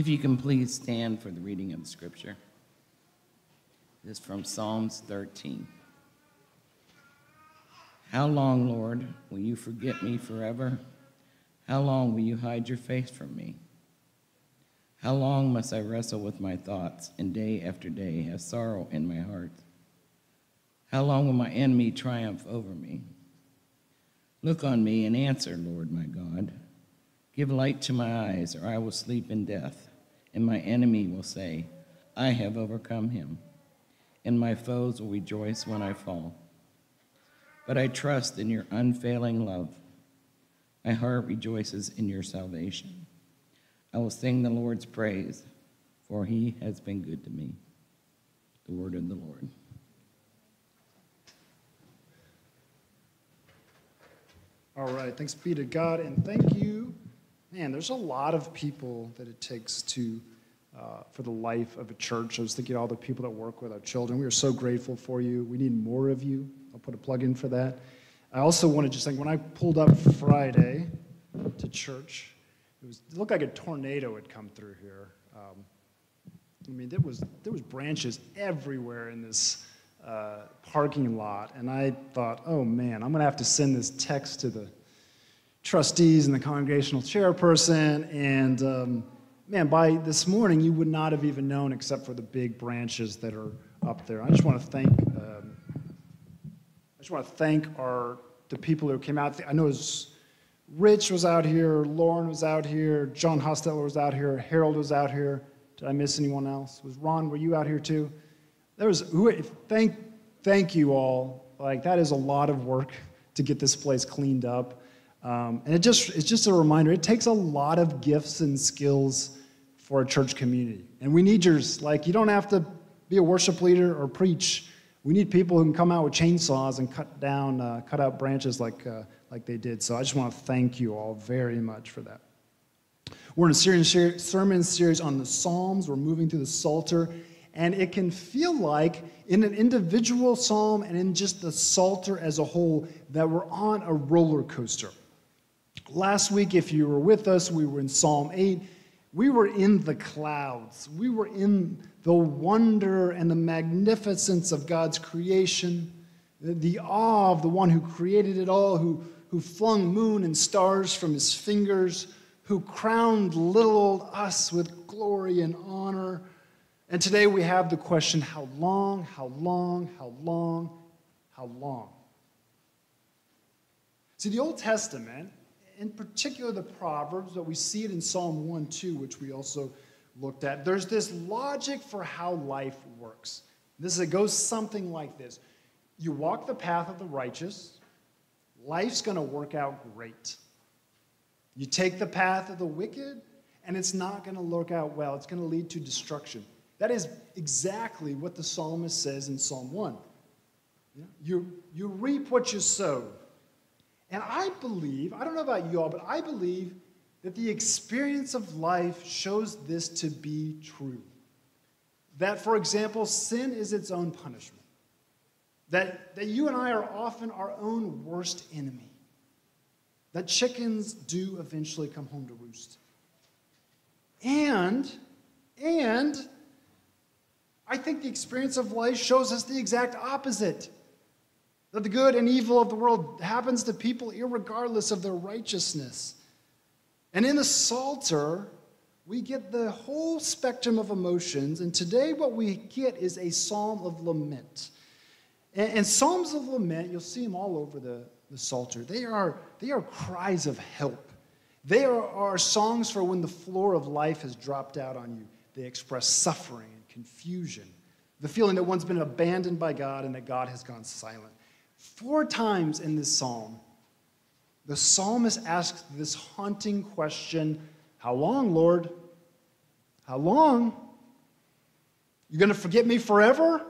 If you can please stand for the reading of the scripture. This is from Psalms 13. How long, Lord, will you forget me forever? How long will you hide your face from me? How long must I wrestle with my thoughts and day after day have sorrow in my heart? How long will my enemy triumph over me? Look on me and answer, Lord my God. Give light to my eyes, or I will sleep in death, and my enemy will say, I have overcome him, and my foes will rejoice when I fall. But I trust in your unfailing love. My heart rejoices in your salvation. I will sing the Lord's praise, for he has been good to me. The word of the Lord. All right, thanks be to God, and thank you. Man, there's a lot of people that it takes to uh, for the life of a church. I was thinking all the people that work with our children. We are so grateful for you. We need more of you. I'll put a plug in for that. I also want to just think when I pulled up Friday to church, it, was, it looked like a tornado had come through here. Um, I mean, there was there was branches everywhere in this uh, parking lot, and I thought, oh man, I'm going to have to send this text to the trustees and the congregational chairperson. And um, man, by this morning, you would not have even known except for the big branches that are up there. I just want to thank. Um, I just want to thank our the people who came out. I know was Rich was out here, Lauren was out here, John Hosteller was out here, Harold was out here. Did I miss anyone else? Was Ron? Were you out here too? There was. Thank, thank you all. Like that is a lot of work to get this place cleaned up. Um, and it just, it's just a reminder it takes a lot of gifts and skills for a church community. And we need yours. Like, you don't have to be a worship leader or preach. We need people who can come out with chainsaws and cut down, uh, cut out branches like, uh, like they did. So I just want to thank you all very much for that. We're in a sermon series on the Psalms. We're moving through the Psalter. And it can feel like, in an individual psalm and in just the Psalter as a whole, that we're on a roller coaster. Last week, if you were with us, we were in Psalm 8. We were in the clouds. We were in the wonder and the magnificence of God's creation, the awe of the one who created it all, who, who flung moon and stars from his fingers, who crowned little old us with glory and honor. And today we have the question how long, how long, how long, how long? See, the Old Testament in particular the Proverbs, but we see it in Psalm 1 2, which we also looked at. There's this logic for how life works. This is, it goes something like this You walk the path of the righteous, life's going to work out great. You take the path of the wicked, and it's not going to work out well. It's going to lead to destruction. That is exactly what the psalmist says in Psalm 1. You, you reap what you sow. And I believe, I don't know about you all, but I believe that the experience of life shows this to be true. That, for example, sin is its own punishment. That, that you and I are often our own worst enemy. That chickens do eventually come home to roost. And, and, I think the experience of life shows us the exact opposite that the good and evil of the world happens to people regardless of their righteousness. And in the Psalter, we get the whole spectrum of emotions. And today, what we get is a psalm of lament. And, and psalms of lament, you'll see them all over the, the Psalter. They are, they are cries of help. They are, are songs for when the floor of life has dropped out on you. They express suffering and confusion, the feeling that one's been abandoned by God and that God has gone silent. Four times in this psalm, the psalmist asks this haunting question How long, Lord? How long? You're going to forget me forever?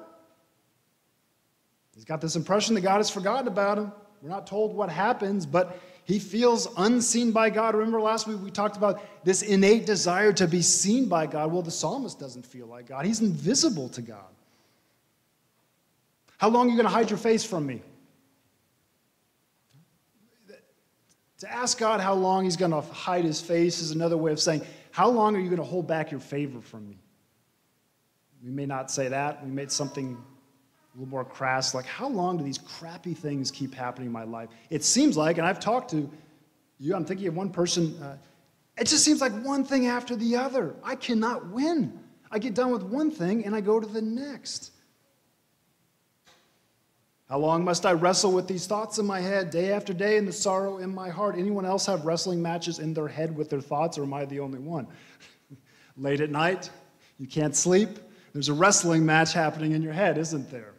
He's got this impression that God has forgotten about him. We're not told what happens, but he feels unseen by God. Remember last week we talked about this innate desire to be seen by God. Well, the psalmist doesn't feel like God, he's invisible to God. How long are you going to hide your face from me? To ask God how long He's going to hide His face is another way of saying, How long are you going to hold back your favor from me? We may not say that. We made something a little more crass, like, How long do these crappy things keep happening in my life? It seems like, and I've talked to you, I'm thinking of one person, uh, it just seems like one thing after the other. I cannot win. I get done with one thing and I go to the next. How long must I wrestle with these thoughts in my head day after day and the sorrow in my heart? Anyone else have wrestling matches in their head with their thoughts, or am I the only one? Late at night, you can't sleep. There's a wrestling match happening in your head, isn't there?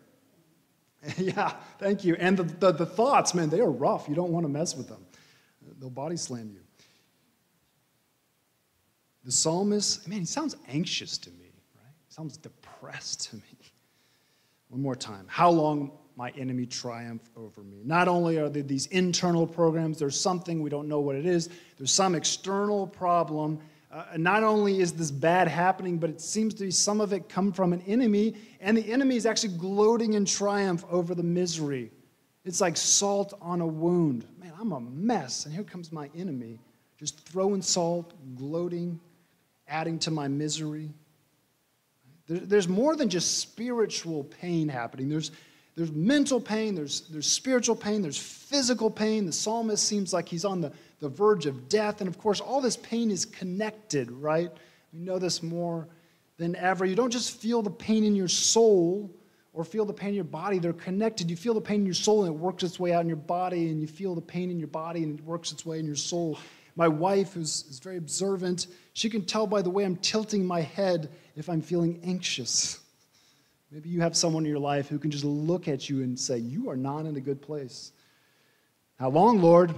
yeah, thank you. And the, the, the, thoughts, man, they are rough. You don't want to mess with them, they'll body slam you. The psalmist, man, he sounds anxious to me, right? He sounds depressed to me. One more time. How long my enemy triumph over me. Not only are there these internal programs, there's something we don't know what it is, there's some external problem. Uh, not only is this bad happening, but it seems to be some of it come from an enemy, and the enemy is actually gloating in triumph over the misery. It's like salt on a wound. Man, I'm a mess, and here comes my enemy, just throwing salt, gloating, adding to my misery. There's more than just spiritual pain happening. There's, there's mental pain, there's, there's spiritual pain, there's physical pain. The psalmist seems like he's on the, the verge of death. And of course, all this pain is connected, right? We know this more than ever. You don't just feel the pain in your soul or feel the pain in your body, they're connected. You feel the pain in your soul and it works its way out in your body, and you feel the pain in your body and it works its way in your soul. My wife, who's is very observant, she can tell by the way I'm tilting my head if I'm feeling anxious. Maybe you have someone in your life who can just look at you and say, You are not in a good place. How long, Lord?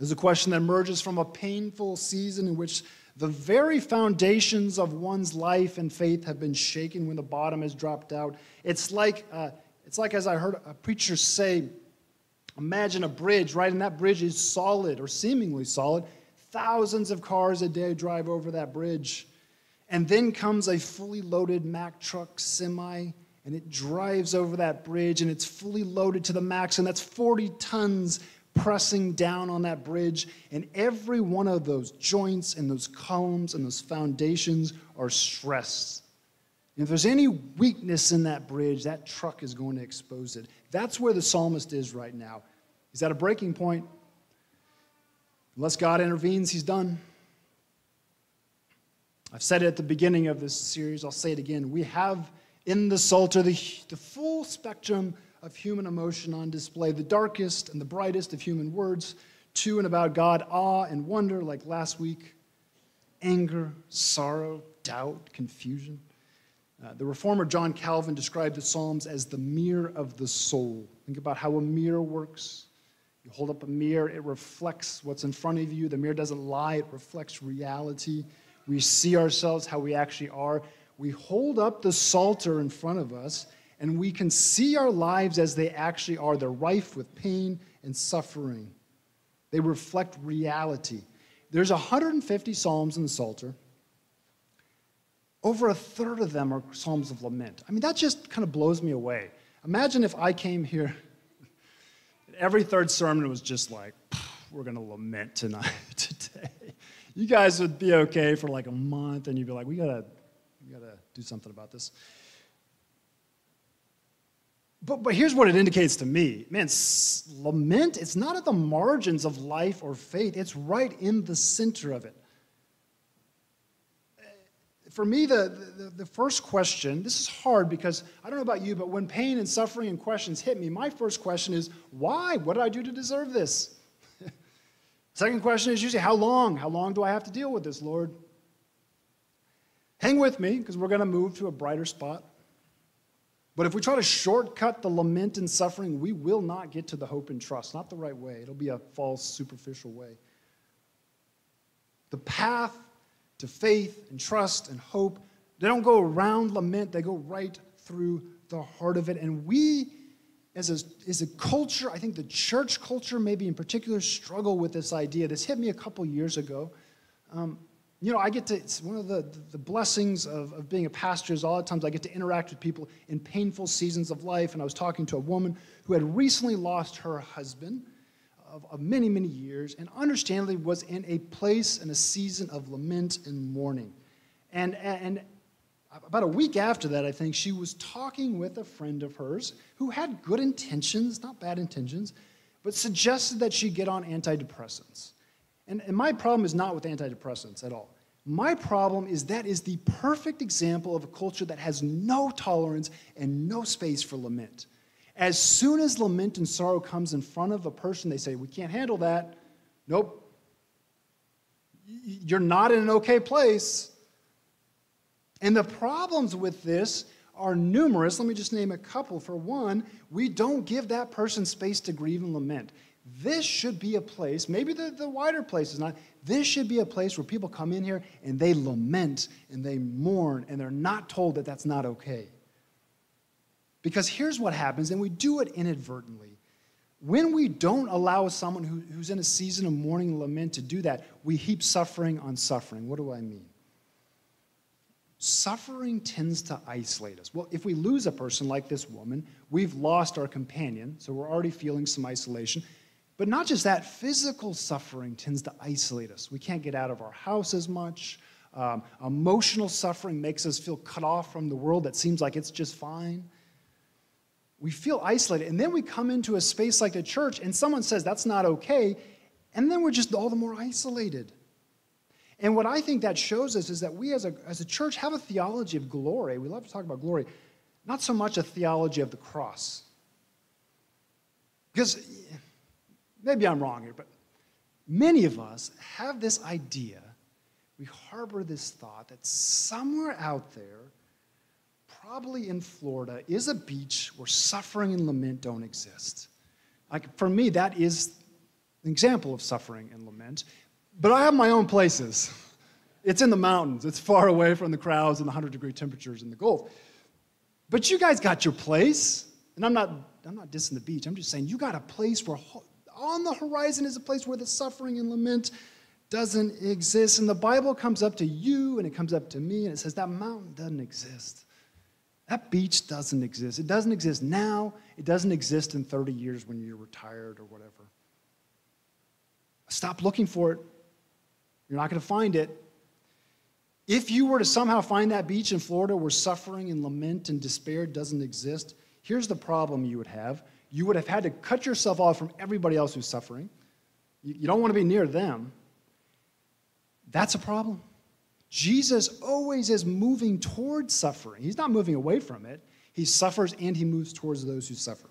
Is a question that emerges from a painful season in which the very foundations of one's life and faith have been shaken when the bottom has dropped out. It's like, uh, it's like as I heard a preacher say, imagine a bridge, right? And that bridge is solid or seemingly solid. Thousands of cars a day drive over that bridge. And then comes a fully loaded Mack truck semi, and it drives over that bridge, and it's fully loaded to the max, and that's 40 tons pressing down on that bridge. And every one of those joints and those columns and those foundations are stressed. And if there's any weakness in that bridge, that truck is going to expose it. That's where the psalmist is right now. He's at a breaking point. Unless God intervenes, he's done. I've said it at the beginning of this series, I'll say it again. We have in the Psalter the, the full spectrum of human emotion on display, the darkest and the brightest of human words, to and about God, awe and wonder, like last week, anger, sorrow, doubt, confusion. Uh, the reformer John Calvin described the Psalms as the mirror of the soul. Think about how a mirror works. You hold up a mirror, it reflects what's in front of you. The mirror doesn't lie, it reflects reality. We see ourselves how we actually are. We hold up the Psalter in front of us, and we can see our lives as they actually are. They're rife with pain and suffering. They reflect reality. There's 150 Psalms in the Psalter. Over a third of them are Psalms of lament. I mean, that just kind of blows me away. Imagine if I came here, every third sermon was just like, we're going to lament tonight, today you guys would be okay for like a month and you'd be like, we gotta, we gotta do something about this. But, but here's what it indicates to me man, lament, it's not at the margins of life or faith, it's right in the center of it. For me, the, the, the first question, this is hard because I don't know about you, but when pain and suffering and questions hit me, my first question is, why? What did I do to deserve this? Second question is usually, how long? How long do I have to deal with this, Lord? Hang with me, because we're going to move to a brighter spot. But if we try to shortcut the lament and suffering, we will not get to the hope and trust. Not the right way. It'll be a false, superficial way. The path to faith and trust and hope, they don't go around lament, they go right through the heart of it. And we as a, as a culture, I think the church culture, maybe in particular, struggle with this idea. This hit me a couple years ago. Um, you know, I get to, it's one of the, the blessings of, of being a pastor is all the times I get to interact with people in painful seasons of life. And I was talking to a woman who had recently lost her husband. of, of many, many years, and understandably was in a place and a season of lament and mourning. And, and about a week after that, I think, she was talking with a friend of hers who had good intentions, not bad intentions, but suggested that she get on antidepressants. And, and my problem is not with antidepressants at all. My problem is that is the perfect example of a culture that has no tolerance and no space for lament. As soon as lament and sorrow comes in front of a person, they say, We can't handle that. Nope. You're not in an okay place. And the problems with this are numerous. Let me just name a couple. For one, we don't give that person space to grieve and lament. This should be a place, maybe the, the wider place is not, this should be a place where people come in here and they lament and they mourn and they're not told that that's not okay. Because here's what happens, and we do it inadvertently. When we don't allow someone who, who's in a season of mourning and lament to do that, we heap suffering on suffering. What do I mean? Suffering tends to isolate us. Well, if we lose a person like this woman, we've lost our companion, so we're already feeling some isolation. But not just that, physical suffering tends to isolate us. We can't get out of our house as much. Um, emotional suffering makes us feel cut off from the world that seems like it's just fine we feel isolated. And then we come into a space like the church and someone says that's not okay, and then we're just all the more isolated. And what I think that shows us is that we as a, as a church have a theology of glory. We love to talk about glory, not so much a theology of the cross. Because maybe I'm wrong here, but many of us have this idea, we harbor this thought that somewhere out there, probably in Florida, is a beach where suffering and lament don't exist. Like for me, that is an example of suffering and lament. But I have my own places. It's in the mountains. It's far away from the crowds and the 100 degree temperatures in the Gulf. But you guys got your place. And I'm not, I'm not dissing the beach. I'm just saying you got a place where on the horizon is a place where the suffering and lament doesn't exist. And the Bible comes up to you and it comes up to me and it says that mountain doesn't exist. That beach doesn't exist. It doesn't exist now. It doesn't exist in 30 years when you're retired or whatever. Stop looking for it. You're not going to find it. If you were to somehow find that beach in Florida where suffering and lament and despair doesn't exist, here's the problem you would have. You would have had to cut yourself off from everybody else who's suffering. You don't want to be near them. That's a problem. Jesus always is moving towards suffering. He's not moving away from it. He suffers and he moves towards those who suffer.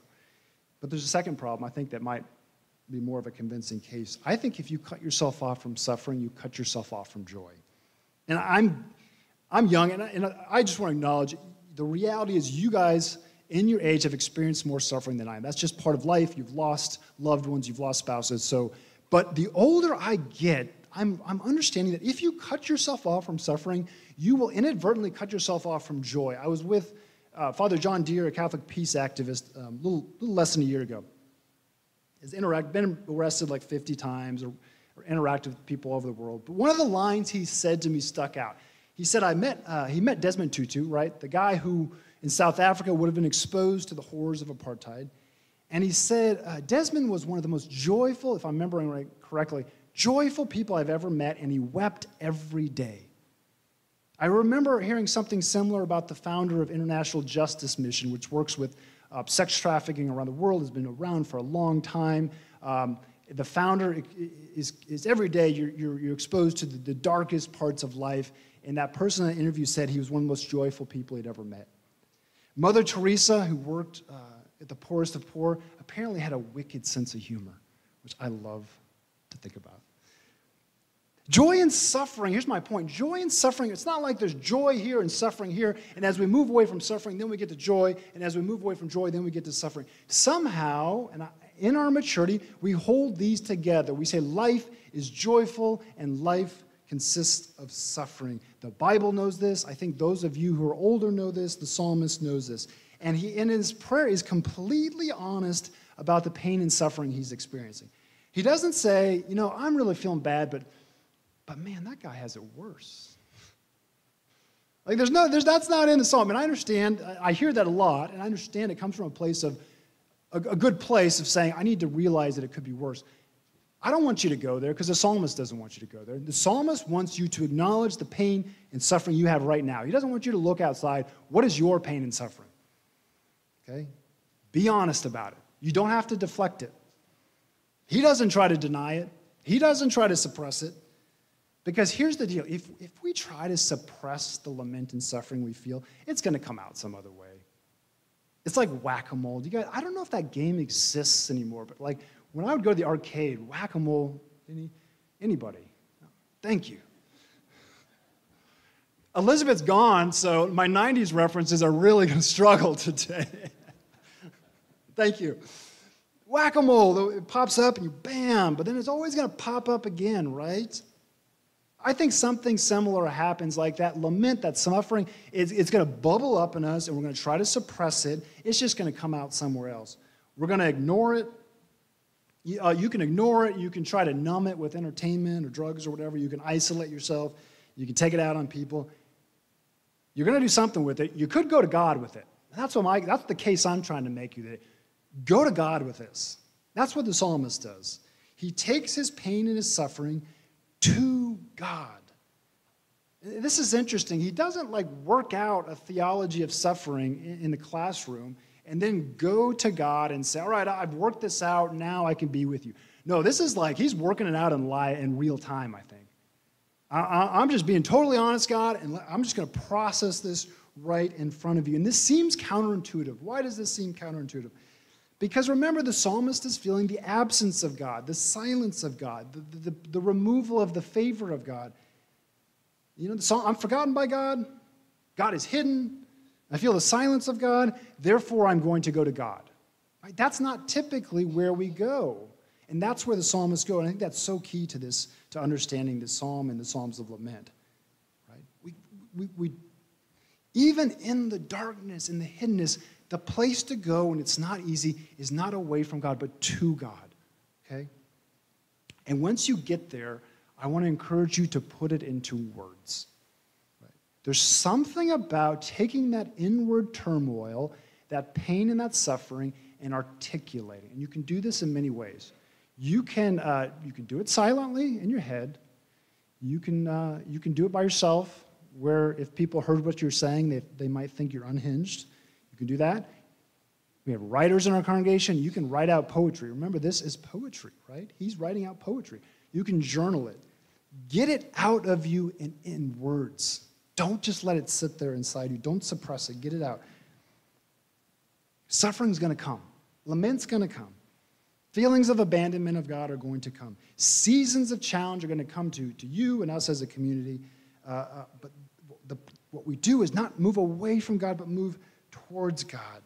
But there's a second problem, I think, that might be more of a convincing case. I think if you cut yourself off from suffering, you cut yourself off from joy. And I'm, I'm young, and I, and I just want to acknowledge the reality is you guys in your age have experienced more suffering than I am. That's just part of life. You've lost loved ones, you've lost spouses. So, but the older I get, I'm, I'm understanding that if you cut yourself off from suffering, you will inadvertently cut yourself off from joy. I was with uh, Father John Dear, a Catholic peace activist, a um, little, little less than a year ago. Has interact, been arrested like 50 times or, or interacted with people all over the world. But one of the lines he said to me stuck out. He said, I met, uh, he met Desmond Tutu, right? The guy who in South Africa would have been exposed to the horrors of apartheid. And he said, uh, Desmond was one of the most joyful, if I'm remembering right correctly, joyful people I've ever met, and he wept every day. I remember hearing something similar about the founder of International Justice Mission, which works with uh, sex trafficking around the world, has been around for a long time. Um, the founder is, is every day you're, you're, you're exposed to the, the, darkest parts of life, and that person in the interview said he was one of the most joyful people he'd ever met. Mother Teresa, who worked uh, at the poorest of poor, apparently had a wicked sense of humor, which I love to think about. Joy and suffering, here's my point joy and suffering, it's not like there's joy here and suffering here, and as we move away from suffering, then we get to joy, and as we move away from joy, then we get to suffering. Somehow, and in our maturity, we hold these together. We say life is joyful and life consists of suffering. The Bible knows this. I think those of you who are older know this. The psalmist knows this. And he, in his prayer, is completely honest about the pain and suffering he's experiencing. He doesn't say, you know, I'm really feeling bad, but but man, that guy has it worse. Like there's no, there's, that's not in the psalm. And I understand, I hear that a lot, and I understand it comes from a place of, a, a good place of saying, I need to realize that it could be worse. I don't want you to go there because the psalmist doesn't want you to go there. The psalmist wants you to acknowledge the pain and suffering you have right now. He doesn't want you to look outside. What is your pain and suffering? Okay? Be honest about it. You don't have to deflect it. He doesn't try to deny it, he doesn't try to suppress it. Because here's the deal if, if we try to suppress the lament and suffering we feel, it's going to come out some other way. It's like whack a mole. You guys, I don't know if that game exists anymore, but like when I would go to the arcade, whack a mole, any, anybody? Thank you. Elizabeth's gone, so my 90s references are really going to struggle today. Thank you. Whack a mole, it pops up and you bam, but then it's always going to pop up again, right? I think something similar happens like that lament, that suffering, it's, it's going to bubble up in us and we're going to try to suppress it. It's just going to come out somewhere else. We're going to ignore it. You, uh, you can ignore it. You can try to numb it with entertainment or drugs or whatever. You can isolate yourself. You can take it out on people. You're going to do something with it. You could go to God with it. That's, what my, that's the case I'm trying to make you. That go to God with this. That's what the psalmist does. He takes his pain and his suffering to God. This is interesting. He doesn't like work out a theology of suffering in the classroom and then go to God and say, All right, I've worked this out. Now I can be with you. No, this is like he's working it out in, in real time, I think. I, am just being totally honest, God, and I'm just going to process this right in front of you. And this seems counterintuitive. Why does this seem counterintuitive? Because remember, the psalmist is feeling the absence of God, the silence of God, the, the, the removal of the favor of God. You know, the song, I'm forgotten by God. God is hidden. I feel the silence of God. Therefore, I'm going to go to God. Right? That's not typically where we go. And that's where the psalmists go. And I think that's so key to this, to understanding the psalm and the psalms of lament. Right? We, we, we, even in the darkness, in the hiddenness, the place to go when it's not easy is not away from God, but to God. Okay? And once you get there, I want to encourage you to put it into words. Right? There's something about taking that inward turmoil, that pain and that suffering, and articulating. And you can do this in many ways. You can, uh, you can do it silently in your head. You can, uh, you can do it by yourself, where if people heard what you're saying, they, they might think you're unhinged. You can do that. We have writers in our congregation. You can write out poetry. Remember, this is poetry, right? He's writing out poetry. You can journal it. Get it out of you in, in words. Don't just let it sit there inside you. Don't suppress it. Get it out. Suffering's going to come. Lament's going to come. Feelings of abandonment of God are going to come. Seasons of challenge are going to come to, to you and us as a community. Uh, uh, but the, what we do is not move away from God, but move towards God.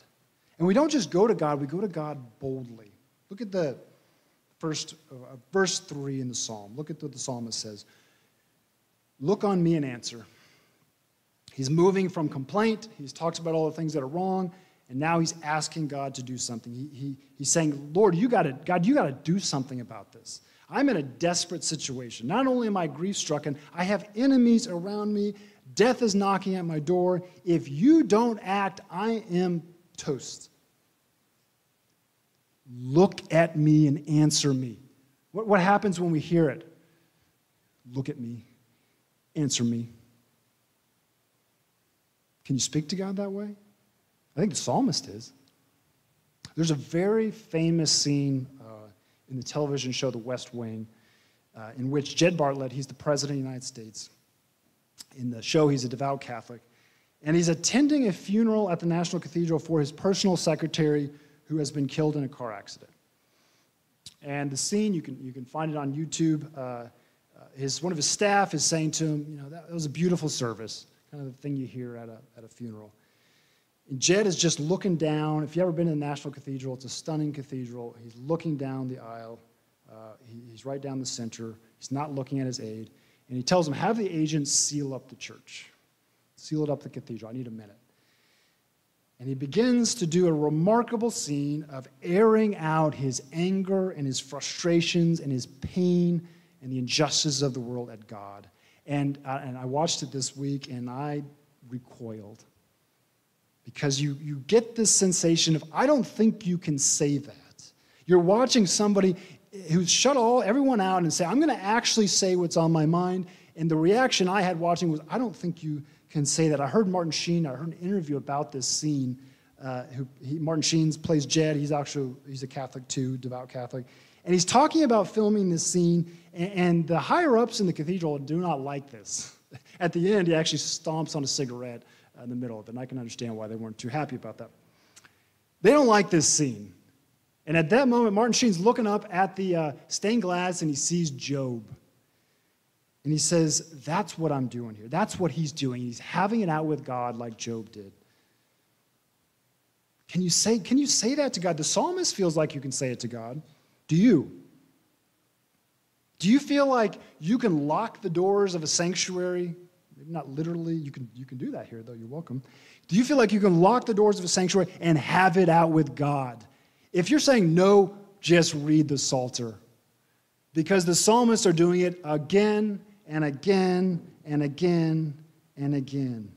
And we don't just go to God, we go to God boldly. Look at the first uh, verse 3 in the psalm. Look at what the psalmist says. Look on me and answer. He's moving from complaint. He's talks about all the things that are wrong, and now he's asking God to do something. He, he, he's saying, Lord, you got to, God, you got to do something about this. I'm in a desperate situation. Not only am I grief stricken, I have enemies around me. Death is knocking at my door. If you don't act, I am toast. Look at me and answer me. What, what happens when we hear it? Look at me, answer me. Can you speak to God that way? I think the psalmist is. There's a very famous scene uh, in the television show The West Wing uh, in which Jed Bartlet, he's the president of the United States, in the show, he's a devout Catholic. And he's attending a funeral at the National Cathedral for his personal secretary who has been killed in a car accident. And the scene, you can, you can find it on YouTube. Uh, uh, his, one of his staff is saying to him, you know, that, that was a beautiful service, kind of the thing you hear at a, at a funeral. And Jed is just looking down. If you've ever been to the National Cathedral, it's a stunning cathedral. He's looking down the aisle. Uh, he, he's right down the center. He's not looking at his aide. And he tells him, have the agents seal up the church, seal it up the cathedral. I need a minute. And he begins to do a remarkable scene of airing out his anger and his frustrations and his pain and the injustices of the world at God. And, uh, and I watched it this week and I recoiled because you, you get this sensation of, I don't think you can say that. You're watching somebody would shut all everyone out and say, I'm going to actually say what's on my mind. And the reaction I had watching was, I don't think you can say that. I heard Martin Sheen, I heard an interview about this scene. Uh, who, he, Martin Sheen plays Jed. He's actually he's a Catholic too, devout Catholic, and he's talking about filming this scene. And, and the higher ups in the cathedral do not like this. At the end, he actually stomps on a cigarette in the middle of it, and I can understand why they weren't too happy about that. They don't like this scene. And at that moment, Martin Sheen's looking up at the uh, stained glass and he sees Job. And he says, That's what I'm doing here. That's what he's doing. He's having it out with God like Job did. Can you say, can you say that to God? The psalmist feels like you can say it to God. Do you? Do you feel like you can lock the doors of a sanctuary? Maybe not literally, you can, you can do that here, though, you're welcome. Do you feel like you can lock the doors of a sanctuary and have it out with God? If you're saying no, just read the Psalter. Because the psalmists are doing it again and again and again and again.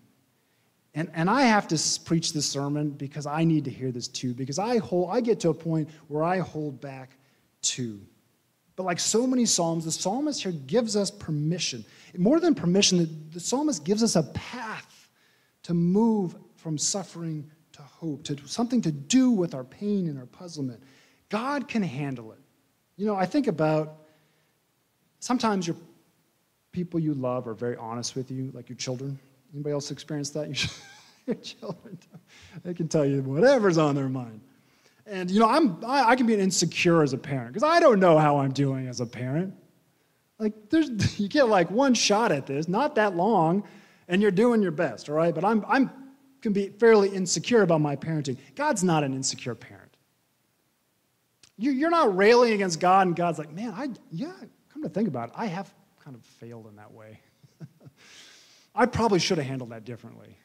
And, and I have to preach this sermon because I need to hear this too, because I, hold, I get to a point where I hold back too. But like so many Psalms, the psalmist here gives us permission. More than permission, the, the psalmist gives us a path to move from suffering to hope, to something to do with our pain and our puzzlement. God can handle it. You know, I think about sometimes your people you love are very honest with you, like your children. Anybody else experience that? Your children, they can tell you whatever's on their mind. And you know, I'm I, I can be insecure as a parent because I don't know how I'm doing as a parent. Like, there's you get like one shot at this, not that long, and you're doing your best, all right? But I'm I'm can be fairly insecure about my parenting. God's not an insecure parent. You're not railing against God, and God's like, man, I yeah. Come to think about it, I have kind of failed in that way. I probably should have handled that differently.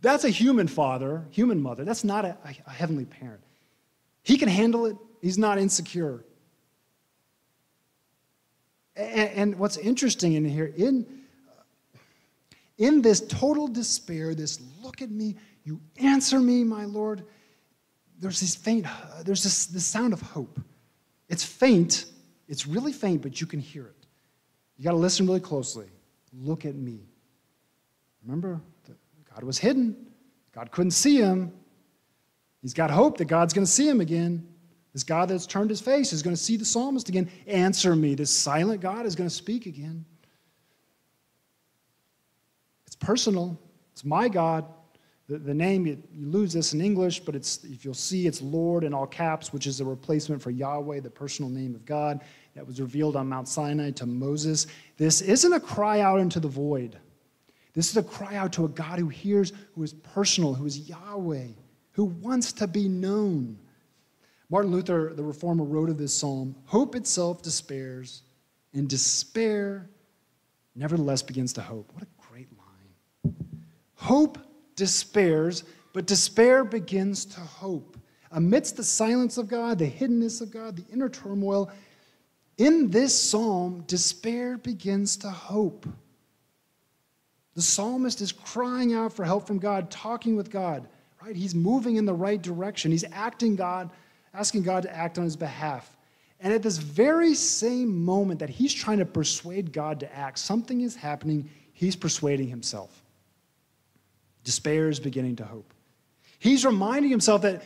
That's a human father, human mother. That's not a, a heavenly parent. He can handle it, he's not insecure. And, and what's interesting in here, in, in this total despair, this look at me, you answer me, my Lord, there's this faint, there's this, this sound of hope. It's faint, it's really faint, but you can hear it. You got to listen really closely. Look at me. Remember, God was hidden. God couldn't see him. He's got hope that God's going to see him again. This God that's turned his face is going to see the psalmist again. Answer me. This silent God is going to speak again. Personal. It's my God. The, the name, you, you lose this in English, but it's, if you'll see, it's Lord in all caps, which is a replacement for Yahweh, the personal name of God that was revealed on Mount Sinai to Moses. This isn't a cry out into the void. This is a cry out to a God who hears, who is personal, who is Yahweh, who wants to be known. Martin Luther, the reformer, wrote of this psalm Hope itself despairs, and despair nevertheless begins to hope. What a. Hope despairs, but despair begins to hope. Amidst the silence of God, the hiddenness of God, the inner turmoil, in this psalm, despair begins to hope. The psalmist is crying out for help from God, talking with God, right? He's moving in the right direction. He's acting God, asking God to act on his behalf. And at this very same moment that he's trying to persuade God to act, something is happening. He's persuading himself. Despair is beginning to hope. He's reminding himself that,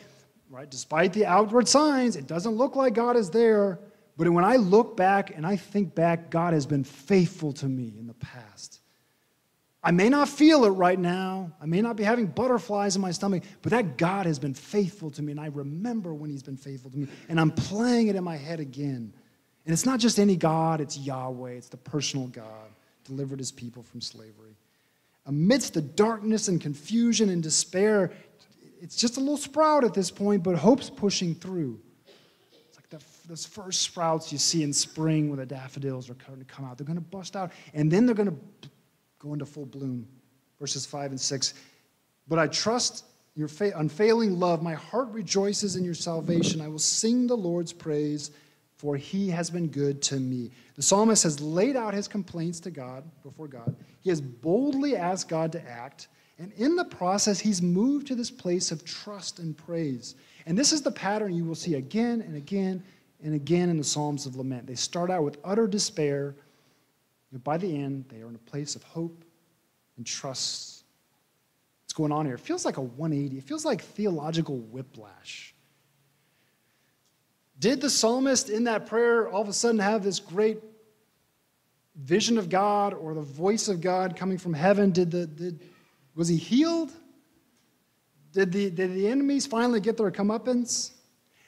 right, despite the outward signs, it doesn't look like God is there. But when I look back and I think back, God has been faithful to me in the past. I may not feel it right now. I may not be having butterflies in my stomach, but that God has been faithful to me, and I remember when He's been faithful to me, and I'm playing it in my head again. And it's not just any God, it's Yahweh, it's the personal God, delivered His people from slavery. Amidst the darkness and confusion and despair, it's just a little sprout at this point, but hope's pushing through. It's like the, those first sprouts you see in spring when the daffodils are going to come out. They're going to bust out, and then they're going to go into full bloom. Verses 5 and 6. But I trust your unfailing love. My heart rejoices in your salvation. I will sing the Lord's praise, for he has been good to me. The psalmist has laid out his complaints to God, before God. He has boldly asked God to act. And in the process, he's moved to this place of trust and praise. And this is the pattern you will see again and again and again in the Psalms of Lament. They start out with utter despair, but by the end, they are in a place of hope and trust. What's going on here? It feels like a 180, it feels like theological whiplash. Did the psalmist in that prayer all of a sudden have this great vision of God or the voice of God coming from heaven? Did the, did, was he healed? Did the, did the enemies finally get their comeuppance?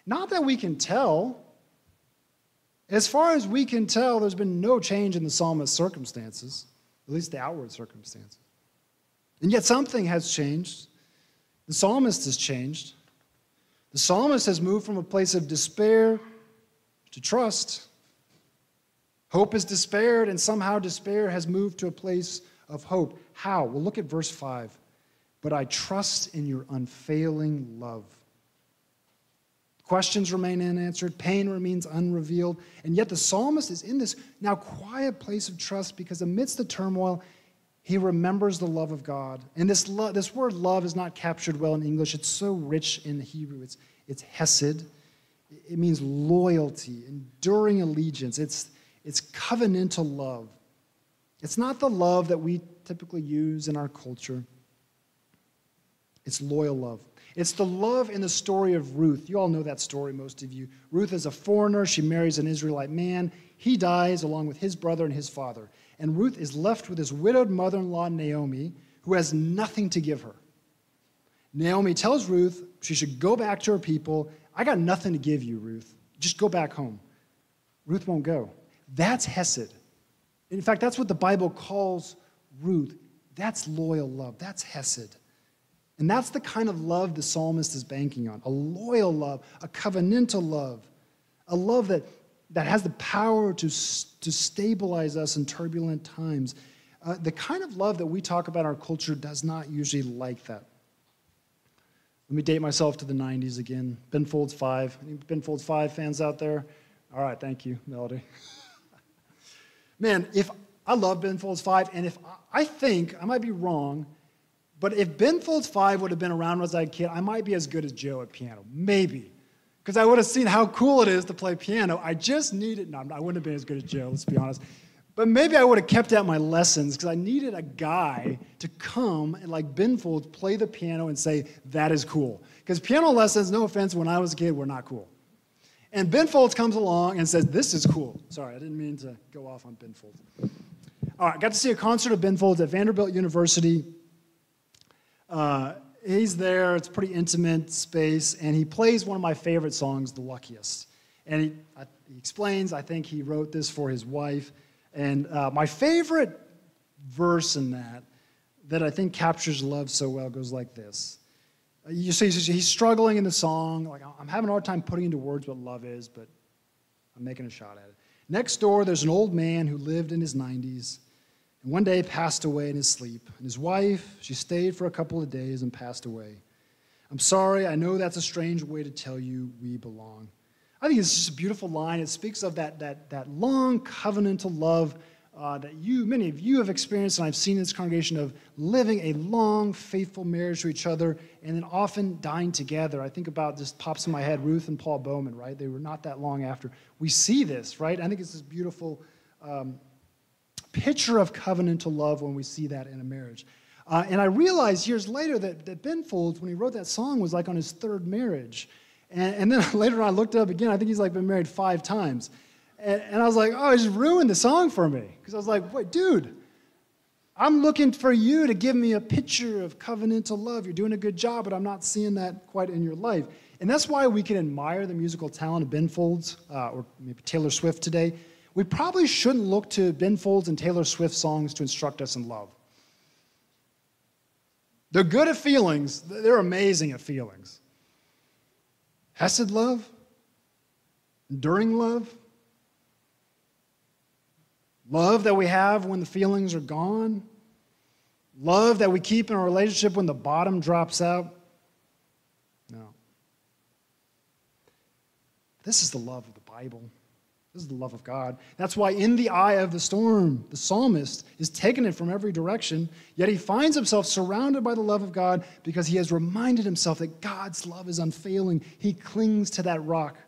Not that we can tell. As far as we can tell, there's been no change in the psalmist's circumstances, at least the outward circumstances. And yet something has changed. The psalmist has changed. The psalmist has moved from a place of despair to trust. Hope is despaired, and somehow despair has moved to a place of hope. How? Well, look at verse 5. But I trust in your unfailing love. Questions remain unanswered, pain remains unrevealed, and yet the psalmist is in this now quiet place of trust because amidst the turmoil, he remembers the love of God. And this, lo- this word love is not captured well in English. It's so rich in Hebrew. It's, it's hesed. It means loyalty, enduring allegiance. It's, it's covenantal love. It's not the love that we typically use in our culture. It's loyal love. It's the love in the story of Ruth. You all know that story, most of you. Ruth is a foreigner. She marries an Israelite man. He dies along with his brother and his father. And Ruth is left with his widowed mother in law, Naomi, who has nothing to give her. Naomi tells Ruth she should go back to her people. I got nothing to give you, Ruth. Just go back home. Ruth won't go. That's Hesed. In fact, that's what the Bible calls Ruth. That's loyal love. That's Hesed. And that's the kind of love the psalmist is banking on a loyal love, a covenantal love, a love that, that has the power to, to stabilize us in turbulent times. Uh, the kind of love that we talk about in our culture does not usually like that. Let me date myself to the 90s again. Ben Folds 5. Any Ben Folds 5 fans out there? All right, thank you, Melody. Man, if I love Ben Folds 5, and if I think, I might be wrong, but if Ben Folds 5 would have been around when I was a kid, I might be as good as Joe at piano. Maybe. Because I would have seen how cool it is to play piano. I just needed, no, I wouldn't have been as good as Joe, let's be honest. But maybe I would have kept out my lessons because I needed a guy to come and, like Ben Folds, play the piano and say, that is cool. Because piano lessons, no offense, when I was a kid, were not cool. And Ben Folds comes along and says, This is cool. Sorry, I didn't mean to go off on Ben Folds. All right, got to see a concert of Ben Folds at Vanderbilt University. Uh, he's there, it's a pretty intimate space, and he plays one of my favorite songs, The Luckiest. And he, I, he explains, I think he wrote this for his wife. And uh, my favorite verse in that, that I think captures love so well, goes like this you see, he's struggling in the song. Like, I'm having a hard time putting into words what love is, but I'm making a shot at it. Next door, there's an old man who lived in his 90s and one day passed away in his sleep. And his wife, she stayed for a couple of days and passed away. I'm sorry, I know that's a strange way to tell you we belong. I think it's just a beautiful line. It speaks of that, that, that long covenantal love uh, that you, many of you have experienced, and I've seen in this congregation of living a long, faithful marriage to each other and then often dying together. I think about just pops in my head Ruth and Paul Bowman, right? They were not that long after. We see this, right? I think it's this beautiful um, picture of covenantal love when we see that in a marriage. Uh, and I realized years later that, that Ben Folds, when he wrote that song, was like on his third marriage. And, and then later on, I looked it up again. I think he's like been married five times. And, and I was like, oh, he just ruined the song for me. Because I was like, wait, dude, I'm looking for you to give me a picture of covenantal love. You're doing a good job, but I'm not seeing that quite in your life. And that's why we can admire the musical talent of Ben Folds uh, or maybe Taylor Swift today. We probably shouldn't look to Ben Folds and Taylor Swift songs to instruct us in love. They're good at feelings, they're amazing at feelings. Hesed love, enduring love, Love that we have when the feelings are gone. Love that we keep in a relationship when the bottom drops out. No. This is the love of the Bible. This is the love of God. That's why, in the eye of the storm, the psalmist is taking it from every direction, yet he finds himself surrounded by the love of God because he has reminded himself that God's love is unfailing. He clings to that rock.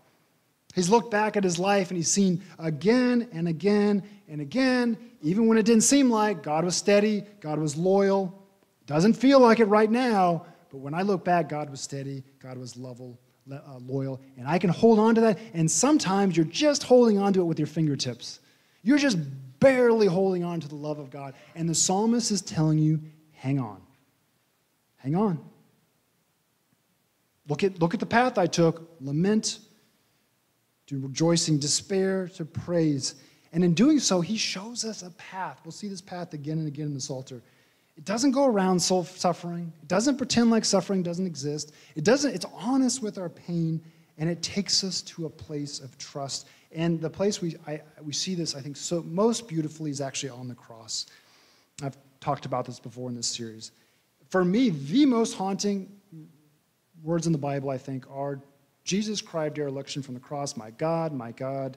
He's looked back at his life and he's seen again and again and again, even when it didn't seem like God was steady, God was loyal. Doesn't feel like it right now, but when I look back, God was steady, God was level, uh, loyal, and I can hold on to that. And sometimes you're just holding on to it with your fingertips. You're just barely holding on to the love of God. And the psalmist is telling you, hang on. Hang on. Look at, look at the path I took lament, to rejoicing, despair, to praise. And in doing so, he shows us a path. We'll see this path again and again in the Psalter. It doesn't go around soul suffering. It doesn't pretend like suffering doesn't exist. It doesn't, it's honest with our pain, and it takes us to a place of trust. And the place we, I, we see this, I think, so most beautifully is actually on the cross. I've talked about this before in this series. For me, the most haunting words in the Bible, I think, are Jesus cried dereliction from the cross, My God, my God,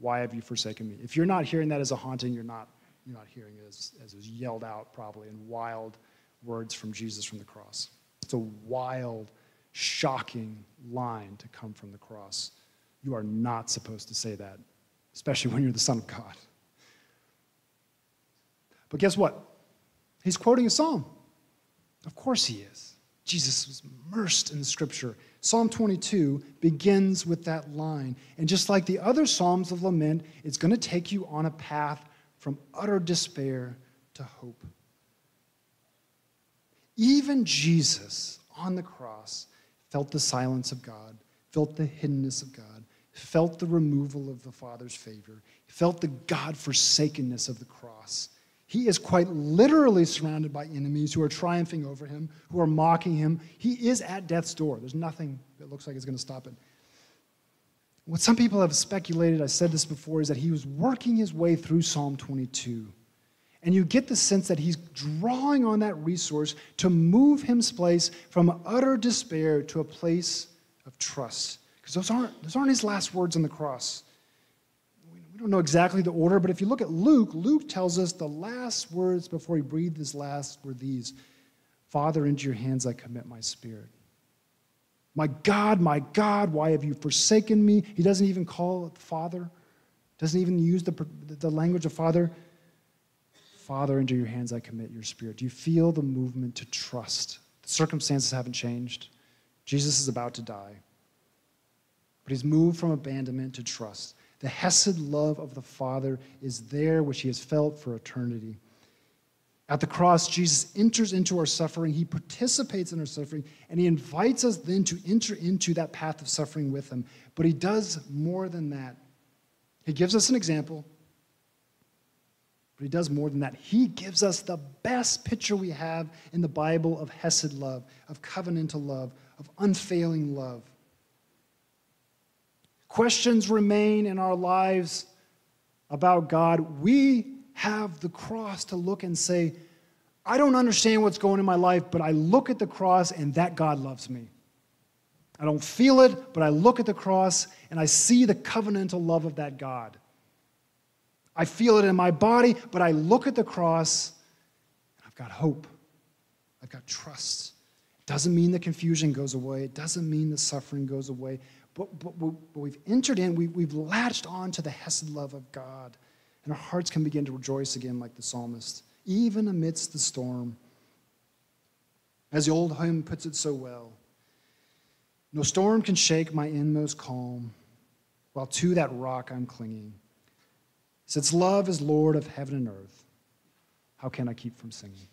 why have you forsaken me? If you're not hearing that as a haunting, you're not, you're not hearing it as, as it was yelled out probably in wild words from Jesus from the cross. It's a wild, shocking line to come from the cross. You are not supposed to say that, especially when you're the Son of God. But guess what? He's quoting a psalm. Of course he is. Jesus was immersed in the scripture. Psalm 22 begins with that line. And just like the other Psalms of lament, it's going to take you on a path from utter despair to hope. Even Jesus on the cross felt the silence of God, felt the hiddenness of God, felt the removal of the Father's favor, felt the God forsakenness of the cross. He is quite literally surrounded by enemies who are triumphing over him, who are mocking him. He is at death's door. There's nothing that looks like it's going to stop it. What some people have speculated, I said this before, is that he was working his way through Psalm 22. And you get the sense that he's drawing on that resource to move his place from utter despair to a place of trust. Because those aren't, those aren't his last words on the cross We don't know exactly the order, but if you look at Luke, Luke tells us the last words before he breathed his last were these Father, into your hands I commit my spirit. My God, my God, why have you forsaken me? He doesn't even call it Father, doesn't even use the, the language of Father. Father, into your hands I commit your spirit. Do you feel the movement to trust? The circumstances haven't changed. Jesus is about to die. But he's moved from abandonment to trust. The Hesed love of the Father is there, which he has felt for eternity. At the cross, Jesus enters into our suffering. He participates in our suffering, and he invites us then to enter into that path of suffering with him. But he does more than that. He gives us an example, but he does more than that. He gives us the best picture we have in the Bible of Hesed love, of covenantal love, of unfailing love. Questions remain in our lives about God. We have the cross to look and say, I don't understand what's going in my life, but I look at the cross and that God loves me. I don't feel it, but I look at the cross and I see the covenantal love of that God. I feel it in my body, but I look at the cross and I've got hope. I've got trust. It doesn't mean the confusion goes away, it doesn't mean the suffering goes away, but, but, but we've entered in, we, we've latched on to the Hesed love of God. And our hearts can begin to rejoice again, like the psalmist, even amidst the storm. As the old hymn puts it so well No storm can shake my inmost calm, while to that rock I'm clinging. Since love is Lord of heaven and earth, how can I keep from singing?